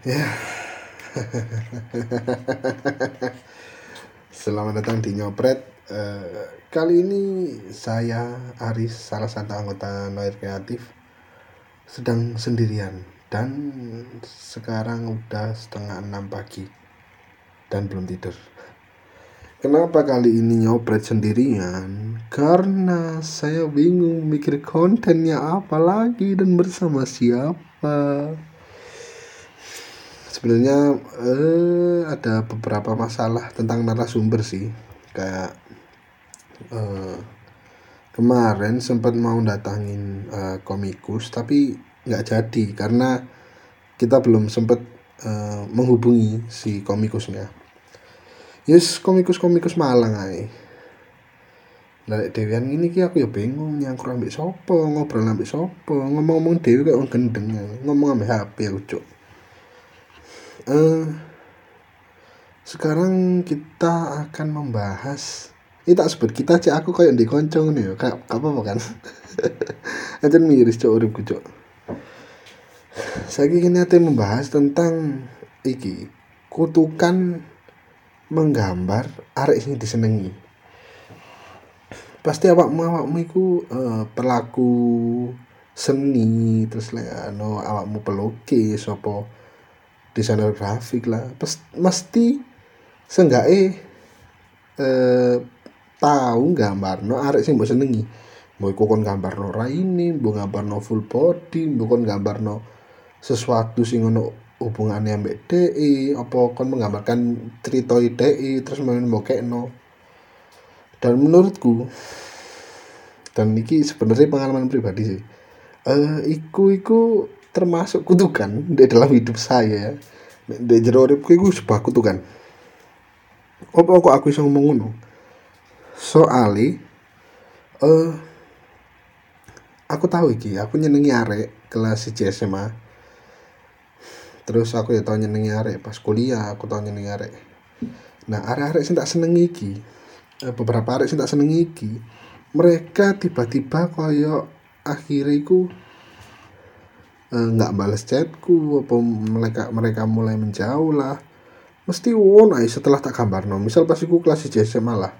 Ya. Selamat datang di Nyopret. Eh, kali ini saya Aris, salah satu anggota Noir Kreatif, sedang sendirian dan sekarang udah setengah enam pagi dan belum tidur. Kenapa kali ini nyopret sendirian? Karena saya bingung mikir kontennya apa lagi dan bersama siapa sebenarnya eh, ada beberapa masalah tentang narasumber sih. Kayak eh, kemarin sempat mau datangin eh, komikus tapi nggak jadi karena kita belum sempat eh, menghubungi si komikusnya. Yes komikus komikus Malang aja lah Dewian ini ki aku ya bingung nyangkur ambek sopo ngobrol ambek sopo ngomong-ngomong Dewi kayak orang gendeng ngomong ambek HP aku cuk uh, sekarang kita akan membahas ini tak sebut kita cek aku kayak di koncong nih kayak apa apa kan? Aja miris cok urip cok saya ingin nanti membahas tentang iki kutukan menggambar arek sing disenengi. Pasti awakmu awakmu iku uh, pelaku seni terus lah no awakmu pelukis apa desainer grafik lah. Mesti seenggaknya eh, tahu gambar no arek sih mbok senengi. Mau iku kon gambar no raini mbok gambar no full body mbok kon gambar no sesuatu sing ono hubungannya ambek DE apa kon menggambarkan cerita DE terus main no dan menurutku dan ini sebenarnya pengalaman pribadi sih uh, iku iku termasuk kutukan di dalam hidup saya di jero uripku iku sebuah kutukan. Apa kok aku bisa ngomong ngono? Soalnya uh, aku tahu iki aku nyenengi arek kelas CSMA SMA terus aku ya tau nyenengi arek pas kuliah aku tau nyenengi arek. Nah arek-arek sih tak senengi iki Eh, beberapa hari sih tak seneng iki mereka tiba-tiba koyo akhirnya iku eh, nggak uh, balas chatku apa mereka mereka mulai menjauh lah. Mesti won ay setelah tak kabar no misal pas iku kelas SMA lah.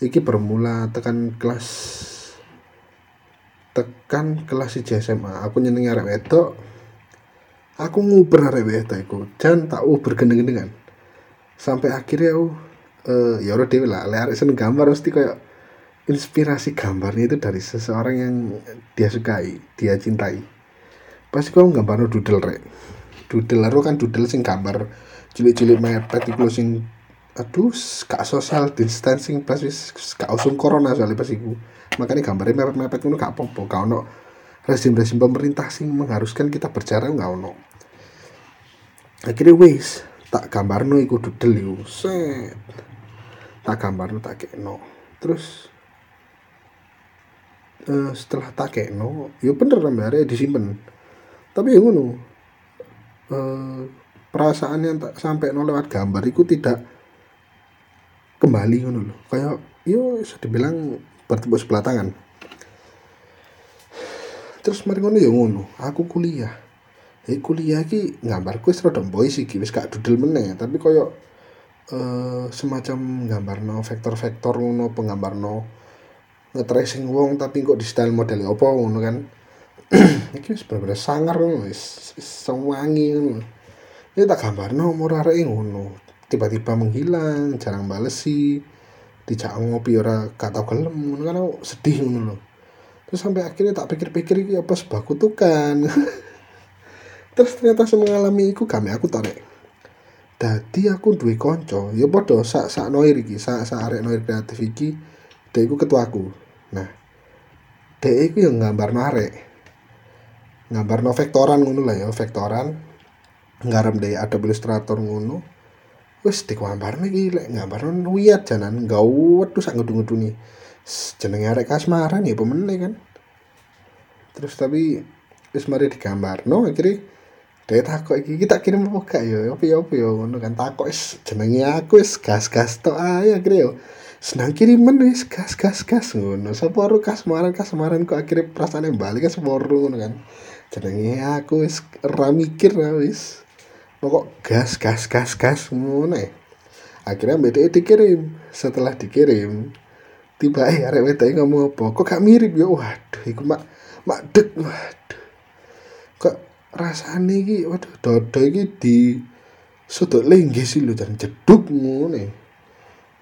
Iki bermula tekan kelas tekan kelas SMA aku nyenengi arek wedok. Aku nguber arek wedok iku. Dan tak uber gendeng-gendengan. Sampai akhirnya aku uh, ya udah dewi lah. Lek seneng gambar mesti kayak inspirasi gambarnya itu dari seseorang yang dia sukai dia cintai pasti kau gambar no doodle rek. Doodle lalu kan doodle sing gambar cilik-cilik mepet itu sing aduh kak social distancing pas wis kak usung corona soalnya pas iku. Makanya gambarnya mepet-mepet itu gak apa-apa. Kau no rezim-rezim pemerintah sing mengharuskan kita berjarak nggak ono. Akhirnya wis tak gambar no iku doodle iku set. Tak gambar tak no terus uh, setelah tak no ya bener namanya disimpan tapi yang ngono. Uh, perasaan yang tak sampai no lewat gambar itu tidak kembali ngono loh kayak yo bisa dibilang bertepuk sebelah tangan. Terus mari ngono ya ngono. Aku kuliah. Eh kuliah ki gambarku wis rada boy sih wis gak dudel meneh. Tapi koyo uh, semacam gambar no vektor-vektor ngono no nge-tracing wong tapi kok di style model apa ngono kan iki wis bener sangar ngono wis sewangi ngono. Ya tak gambarno umur arek ngono. Tiba-tiba menghilang jarang balesi dijak ngopi ora kata gelem ngono kan sedih ngono lho. Terus sampai akhirnya tak pikir-pikir iki apa sebuah kutukan terus ternyata saya mengalami iku kami aku tarik Dadi aku duwe kanca, ya padha sak sak noir iki, sak sak arek noir kreatif iki, dhek iku ketuaku. Nah, dhek iku yang nggambarno arek. Nggambarno vektoran ngono lah ya, vektoran. Ngarep dhek Adobe Illustrator ngono. Wis digambarne iki lek nggambarno wiyat janan, gawet tuh sak ngedung-ngedungi. Jenenge arek kasmaran ya pemene kan. Terus tapi wis mari digambarno akhirnya dia takut iki kita kirim apa gak yo yo yo ngono kan takut is jenenge aku is gas-gas tok ae akhirnya yo senang kiriman wis gas-gas gas ngono. Sapa ro kasmaran kasmaran kok akhirnya perasaane balik kan sapa ngono kan? Jenenge aku is ra mikir wis. Pokok gas gas gas gas ngono akhirnya BDE dikirim. Setelah dikirim tiba eh arek wedok ngomong apa? Kok gak mirip ya? Waduh iku mak mak dek waduh. Kok rasane iki waduh dodo iki di sodok lengge sih lho dan jeduk ngono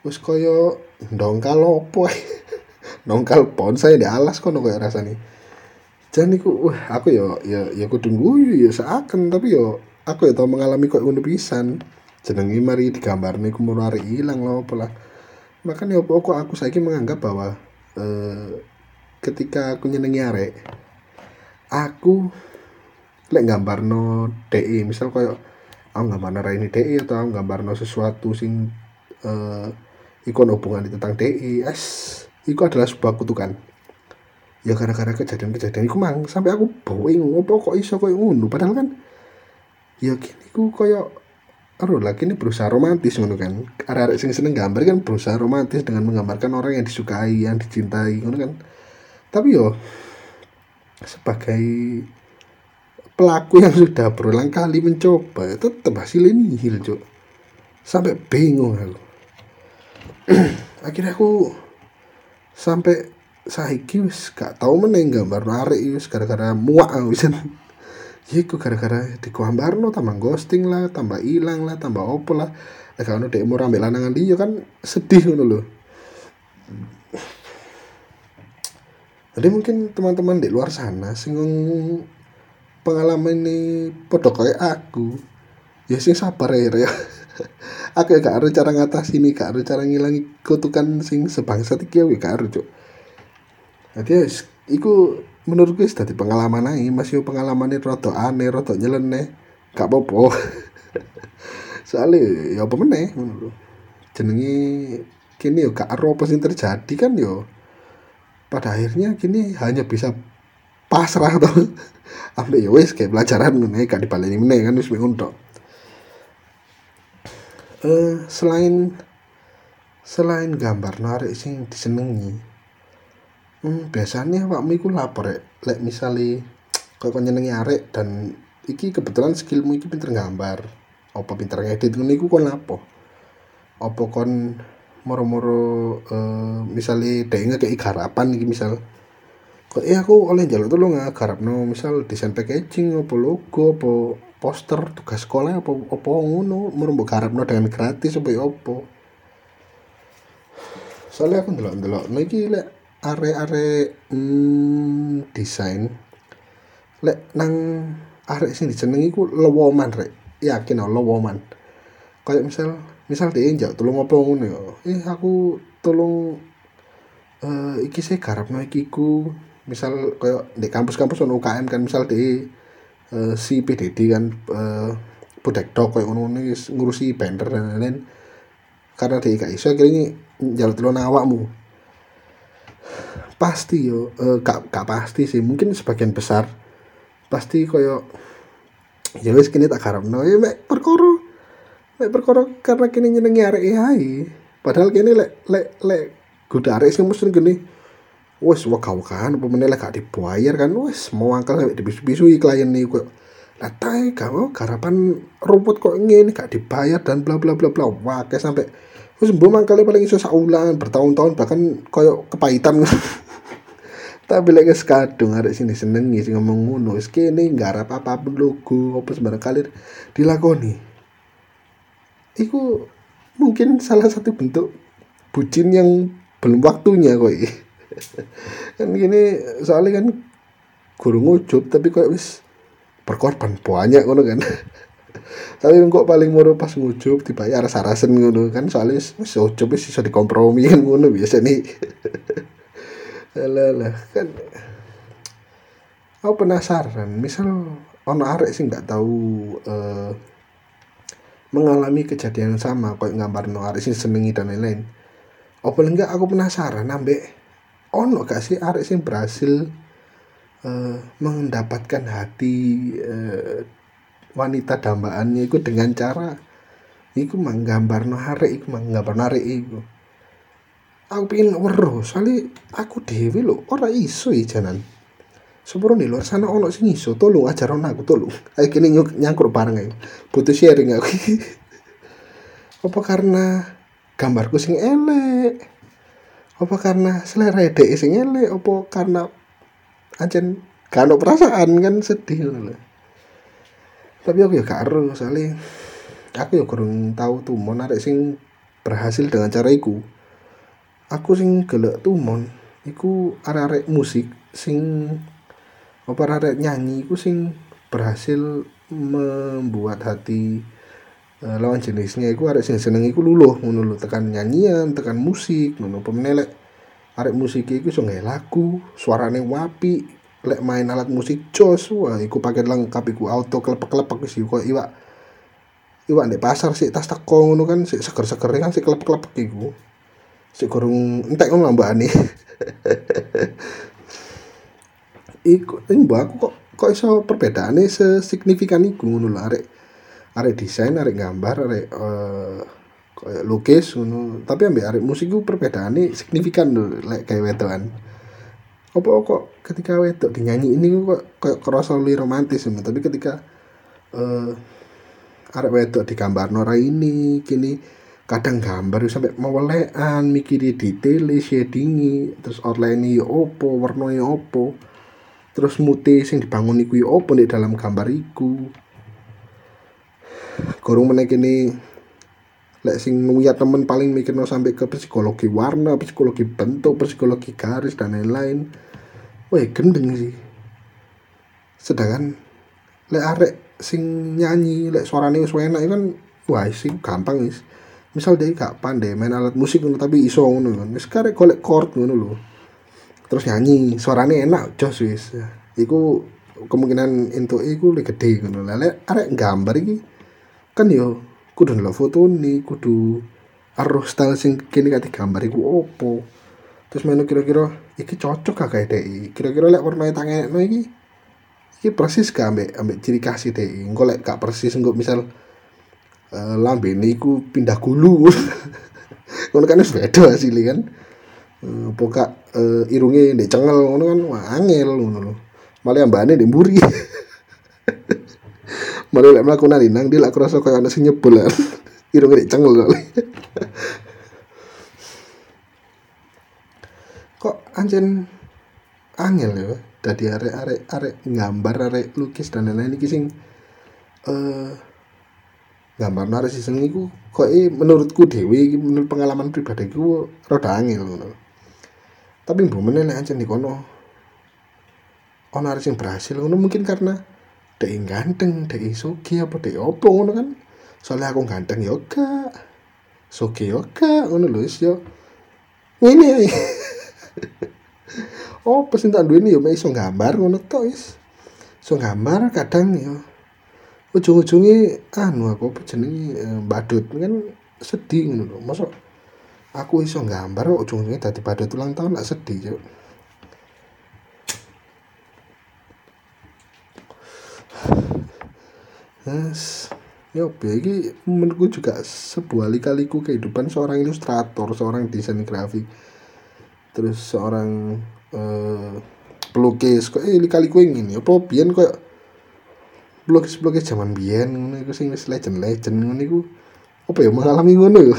wis kaya ndongkal opo nongkal saya di alas kono kaya rasane. Jan iku wah aku ya ya ya kudu guyu ya seakan tapi yo aku ya tau mengalami kok ngono pisan. Jenenge mari digambarne iku mau ilang lho apa lah. Makanya opo aku saiki menganggap bahwa eh, ketika aku nyenengi arek aku lek no DI misal koyo aku gambarno ini DI atau aku gambarno sesuatu sing eh, ikon hubungan tentang DI es iku adalah sebuah kutukan ya gara-gara kejadian-kejadian iku mang sampai aku boing opo kok iso koyo ngono padahal kan ya gini ku koyo Aduh lagi ini berusaha romantis ngono kan. Arek-arek sing seneng gambar kan berusaha romantis dengan menggambarkan orang yang disukai, yang dicintai ngono kan. Tapi yo sebagai pelaku yang sudah berulang kali mencoba tetap hasilnya nihil cok sampai bingung aku akhirnya aku sampai saiki wis gak tau meneng gambar arek wis gara-gara muak wis. Ya iku gara-gara no tambah ghosting lah tambah hilang lah tambah opo lah. Lah kalau dek mau rambel lanangan dia kan sedih ngono loh jadi mungkin teman-teman di luar sana sing pengalaman ini podo kayak aku ya sih sabar ya ya aku ya gak ada cara ngatasi ini gak ada cara ngilangi kutukan sing sebangsa iki ya gak ada cuk. Jadi ya iku menurutku sudah di pengalaman aja masih pengalaman ini rada aneh rada nyeleneh gak apa-apa. Soalnya ya apa meneh jenenge kini yo gak apa sing terjadi kan yo. Pada akhirnya kini hanya bisa pasrah tuh ambil ya wes kayak pelajaran nih gak dibaleni meneh kan wis untuk eh selain selain gambar narik sing disenengi Hmm, biasanya awakmu iku lapor rek. Lek misale kok nyenengi arek dan iki kebetulan skillmu iki pinter gambar. Apa pinter ngedit ngono iku kon lapo? Apa kon moro-moro uh, misale dhek ngekeki garapan iki misal kok eh aku oleh jalur tolong no? Misal desain packaging apa logo apa poster tugas sekolah apa apa ngono? Moro mbok garapno dengan gratis apa ya apa? Soalnya aku ndelok-ndelok nah iki lek are-are hmm, desain. Lek nang arek sing dijenengi ku lewoman rek. Yakin oh lewoman. Kayak misal misal dia njak tolong apa ngono eh aku tolong uh, iki saya garapno iki ku misal kayak di kampus-kampus ono UKM kan misal di uh, si PDD kan uh, budek dok kayak ngono ngurusi banner dan lain-lain. Karena dia gak iso akhirnya jalur tolong awakmu. Pasti yo uh, gak, gak pasti sih. Mungkin sebagian besar pasti koyo ya wis kini tak no ya mek perkara mek perkara karena kini nyenengi arek AI padahal kini lek lek lek kudu arek sing mesti gini wes kan apa meneh lek gak dibayar kan? Wes mau angkel sampai dibisu-bisu klien nih kok. Lah tae kamu garapan rumput kok ngene gak dibayar dan bla bla bla bla. Wae sampai wis mbok mangkale paling iso saulan bertahun-tahun bahkan koyo kepahitan. Tapi lagi kadung ada sini senengi sih ngomong ngono wis kene nggarap apa pun logo apa sembarang kali dilakoni. Iku mungkin salah satu bentuk bucin yang belum waktunya kok kan gini soalnya kan guru ngucup tapi kok wis berkorban banyak ngono kan. Tapi kok paling murah pas ngucup dibayar sarasen ngono kan soalnya wis ucup wis iso dikompromi kan ngono biasa nih. Lah kan aku penasaran misal ono arek sih nggak tahu uh, mengalami kejadian yang sama kayak gambar no arek sih senengi dan lain-lain. Paling enggak aku penasaran ambek ono gak sih arek sih berhasil uh, mendapatkan hati uh, wanita dambaannya? Itu dengan cara iku menggambar no iku menggambar arek iku. Aku pengen weruh soalnya aku dewi lo ora iso janan. Sepuro di luar sana ono sing iso tolong ajaran aku tolong ayo kini nyangkruk bareng ayo butuh sharing aku. Apa karena gambarku sing elek apa karena selera ide sing elek apa karena ancen gak perasaan kan sedih lho. Tapi aku ya soalnya aku ya kurang tahu tuh mau narik sing berhasil dengan cara iku aku sing gelek tumon iku arek-arek musik sing apa arek nyanyi iku sing berhasil membuat hati uh, lawan jenisnya iku arek sing seneng iku luluh ngono tekan nyanyian tekan musik ngono. Pemenelek arek musik iku iso lagu suarane wapi lek main alat musik jos wah iku paket lengkap iku auto klepek-klepek wis kok iwak iwak di pasar sih tas teko ngono kan sih seger-seger kan sih klepek-klepek iku. Sik kurung entek ngono mbakane iku ini mbak aku kok kok iso perbedaannya sesignifikan iku ngono lho arek arek desain arek gambar arek uh, lukis ngono. Tapi ambek arek musik iku perbedaannya signifikan lho lek kayak wedokan apa kok ketika wedok dinyanyi ini kok kayak kerasa lebih romantis ngono tapi ketika uh, arek wedok digambar nora ini kini kadang gambar sampai mewelekan mikiri detail shadingi terus outline yo opo warna opo. Terus mute sing dibangun iku ya apa nih dalam gambar iku gorong menek ini lek sing nguyat temen paling mikirno sampai ke psikologi warna psikologi bentuk psikologi garis dan lain-lain. Wah gendeng sih. Sedangkan lek arek sing nyanyi lek suarane wis enak kan wah sing gampang is misal dia gak pandai main alat musik ngono tapi iso ngono kan. Wis karek golek chord ngono lho. Terus nyanyi suaranya enak jos wis. Iku kemungkinan untuk iku gede ngono. Lele arek gambar iki kan yo kudu ndelok foto nih kudu arus style sing kini kati gambar iku opo? Terus menu kira-kira iki cocok gak kayak dei kira-kira lek warna tangan no iki iki persis gak ambek ambek ciri khas dei engko lek gak persis engko misal uh, lambe iku pindah gulu. Ngono kan wis beda asli kan. Uh, poka uh, irunge ndek cengel ngono kan wah angel ngono lho. Malah yang mbane ndek mburi. Malah lek mlaku nang nang dia lek krasa koyo ana sing nyebul kan. irunge ndek cengel. Kok anjen angel ya dadi arek-arek arek gambar arek lukis dan lain-lain iki sing eh uh, gambar narik sing iku kok menurutku dewi menurut pengalaman pribadi ku rada angel ngono tapi mbok meneh nek ancen kono ono arek sing berhasil ngono mungkin karena dek ganteng dek sugi apa dek opo ngono kan? Soalnya aku ganteng yo ya gak. Sugi yo ya gak ngono lho yo ae oh pesen tak duwe yo iso gambar ngono to wis. Iso gambar kadang yo ujung-ujungnya anu aku jenenge eh, badut kan sedih ngono lho. Masa aku iso gambar ujung-ujungnya dadi pada tulang tahun gak sedih cuk Yes. Ya, ini menurutku juga sebuah lika-liku kehidupan seorang ilustrator, seorang desain grafik, terus seorang uh, pelukis. Kok eh lika-liku ini apa biyen kok pelukis-pelukis zaman biyen ngono iku sing legend-legend ngono iku apa ya mengalami ngono ya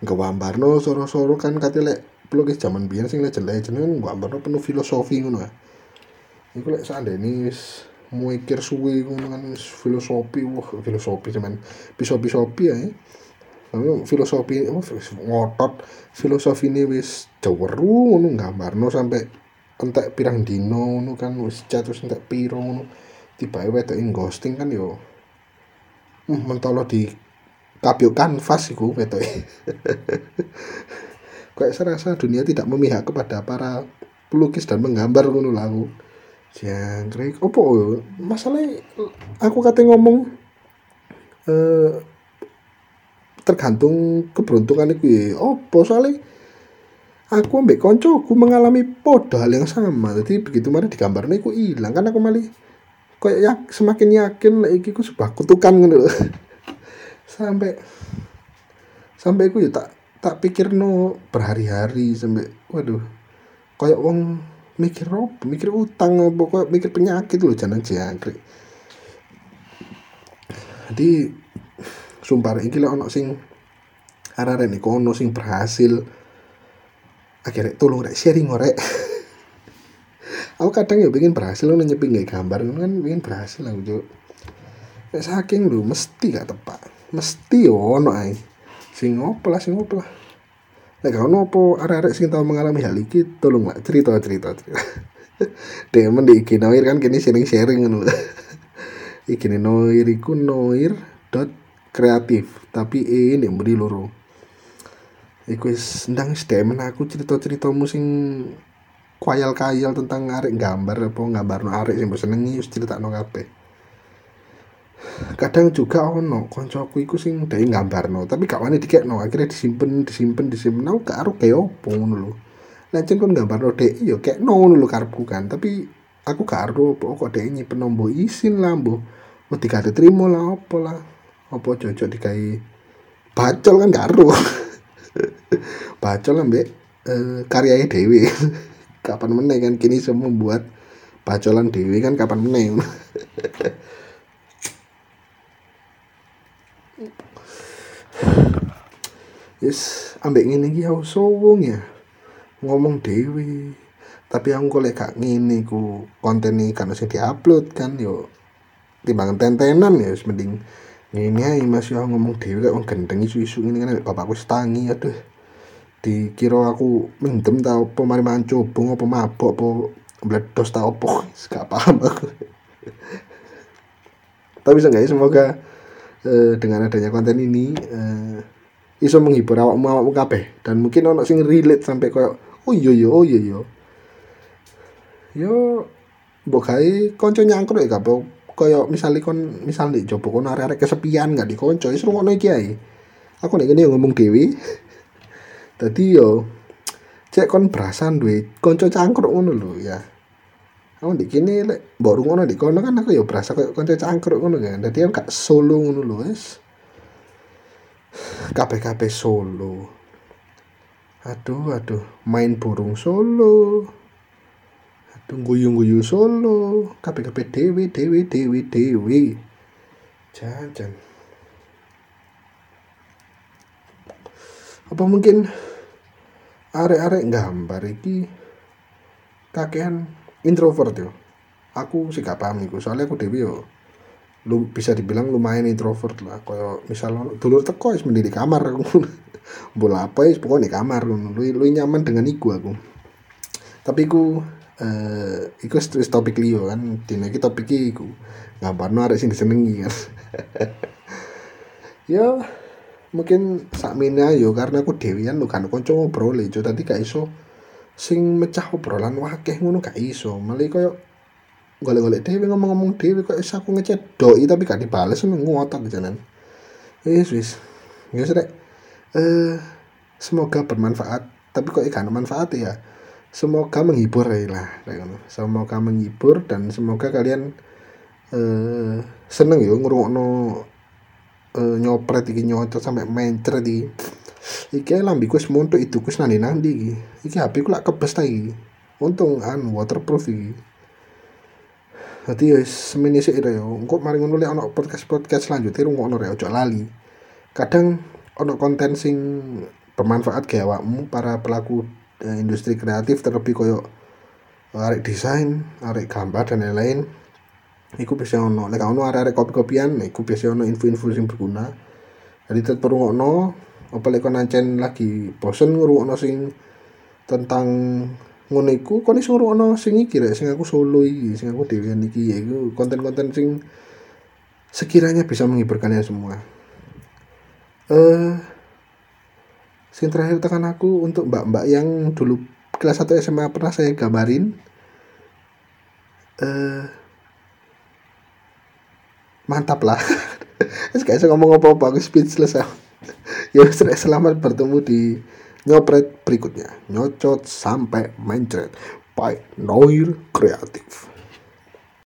gambarno soro-soro kan kate lek pelukis zaman biyen sing legend-legend kan gambarno penuh filosofi ngono ya. Iku lek wis kan filosofi cuman piso-pisopi ya. Tapi filosofi ngotot filosofi ini wis jaweru ngono gambarno sampai entek pirang dino ngono kan wis jatuh entek piro ngono tiba wedok ghosting kan yo hmm, mentolo di kabio kanvas iku wedok kayak serasa dunia tidak memihak kepada para pelukis dan menggambar ngono lah jangkrik. Opo masalah aku kata ngomong eh, tergantung keberuntungan itu ya. Opo soalnya aku ambek koncoku mengalami podo hal yang sama. Jadi begitu mari digambar aku hilang kan aku malah kok ya semakin yakin iki ku sebuah kutukan ngono sampai sampai aku ya tak tak pikir no berhari-hari sampai waduh kayak wong mikir apa? Mikir utang apa? Mikir penyakit loh jangan jangkrik. Jadi sumpah lah ono sing arek nih kono sing berhasil akhirnya tolong rek sharing ngorek aku kadang ya pengen berhasil lo nyepin gak gambar kan pengen berhasil juga Kayak saking lu mesti gak tepat mesti ono ay sing opo lah sing opo lah Nek kau nopo arek-arek sing tau mengalami hal iki tolong lah cerita cerita cerita. Iki noir kan kini sharing sharing ngono. iki noir iku noir dot kreatif tapi ini beri loro. Iku ndang demen aku cerita-ceritamu sing kayal-kayal tentang arek gambar apa gambarno arek sing senengi wis critakno kabeh kadang juga ono koncoku iku sing dhewe gambarno tapi gak wani dikekno akhirnya disimpen disimpen disimpen. Aku gak aro kayak opo ngono lho. Jen kon gambarno dek yo kayak no ngono lho karepku kan tapi aku gak aro kok dek nyimpen nombo isin lah mbo mau dikate trimo lah opo lah. Opo cocok dikai bacol kan gak aro bacol ambek eh, karyanya dewi kapan meneh kan kini semua membuat bacolan dewi kan kapan meneh yes ambek ngene iki aku sowong ya. Ngomong dewi tapi aku lek gak ngene ku konten ini kan sing diupload kan yo. Timbangan tentenan ya mending ngene ae Mas. Yo ngomong dewi kok wong gendeng isu-isu ngene kan bapakku stangi aduh. Dikira aku mendem tau apa mari mancubung apa mabok apa bledos tau apa gak paham aku. Tapi seenggaknya semoga uh, dengan adanya konten ini uh, iso menghibur awakmu awakmu kabeh. Dan mungkin ono sing relate sampai koyo oh iya iya oh iya iya. Yo mbok gawe kanca nyangkruk ya kabeh koyo misalnya kon misalnya coba kon arek-arek kesepian gak dikonco wis rungokno iki ae. Aku nek ngene ngomong dewi dadi yo cek kon berasan duwe kanca cangkruk ngono lho ya. Aku di kini lek mbok di kono kan aku yo berasa koyo kanca cangkruk ngono kan. Dadi aku gak solo ngono wis kabeh-kabeh solo. Aduh aduh main burung solo. Aduh guyu-guyu solo. Kabeh-kabeh dewi dewi dewi dewi. Jajan. Apa mungkin arek-arek gambar iki? Kakean introvert yo. Aku sih gak paham iku soalnya aku dewi yo lu bisa dibilang lumayan introvert lah. Koyo misal dulur teko wis mendiri kamar bola apa ya pokoknya di kamar. Lu, lu nyaman dengan iku aku. Tapi ku eh iku wis topik liyo kan. Dina iki topik iku. Ngabarno arek sing disenengi kan. Ya mungkin sakmene yo karena aku dewian lu kan kanca ngobrol itu tadi gak iso sing mecah obrolan. Wakeh ngono gak iso. Malah koyo golek-golek dhewe ngomong-ngomong dhewe kok is aku ngechat doi tapi gak dibales ngotot jalan. Wis wis. Ya rek. Eh semoga bermanfaat. Tapi kok ikan manfaat ya? Semoga menghibur ya lah semoga menghibur dan semoga kalian eh seneng ya ngrungokno eh, nyopret iki nyocot sampai mencret iki. Iki lambiku wis montok itu kus nandi nandi iki. Iki HP ku lak kebes iki? Untung anu waterproof iki Dadi ya semene sik ya. Engko mari ngono lek podcast-podcast selanjutnya rungokno rek ojo lali. Kadang ana konten sing bermanfaat ke awakmu para pelaku eh, industri kreatif terlebih koyo arek desain, arek gambar dan lain-lain. Iku bisa ono. Lek ono arek-arek kopi-kopian, iku bisa ono info-info sing berguna. Jadi tetep rungokno apa lek kon lagi bosen ngrungokno sing tentang ngono iku kon iso ngrungokno sing iki rek sing aku solo iki sing aku dhewean iki yaiku konten-konten sing sekiranya bisa menghibur kalian semua. Eh uh, sing terakhir tekan aku untuk mbak-mbak yang dulu kelas 1 SMA pernah saya gambarin. Eh uh, mantap lah. Kayak ngomong apa-apa aku speechless ya selamat bertemu di nyopret berikutnya. Nyocot sampai mencret. By Noir Kreatif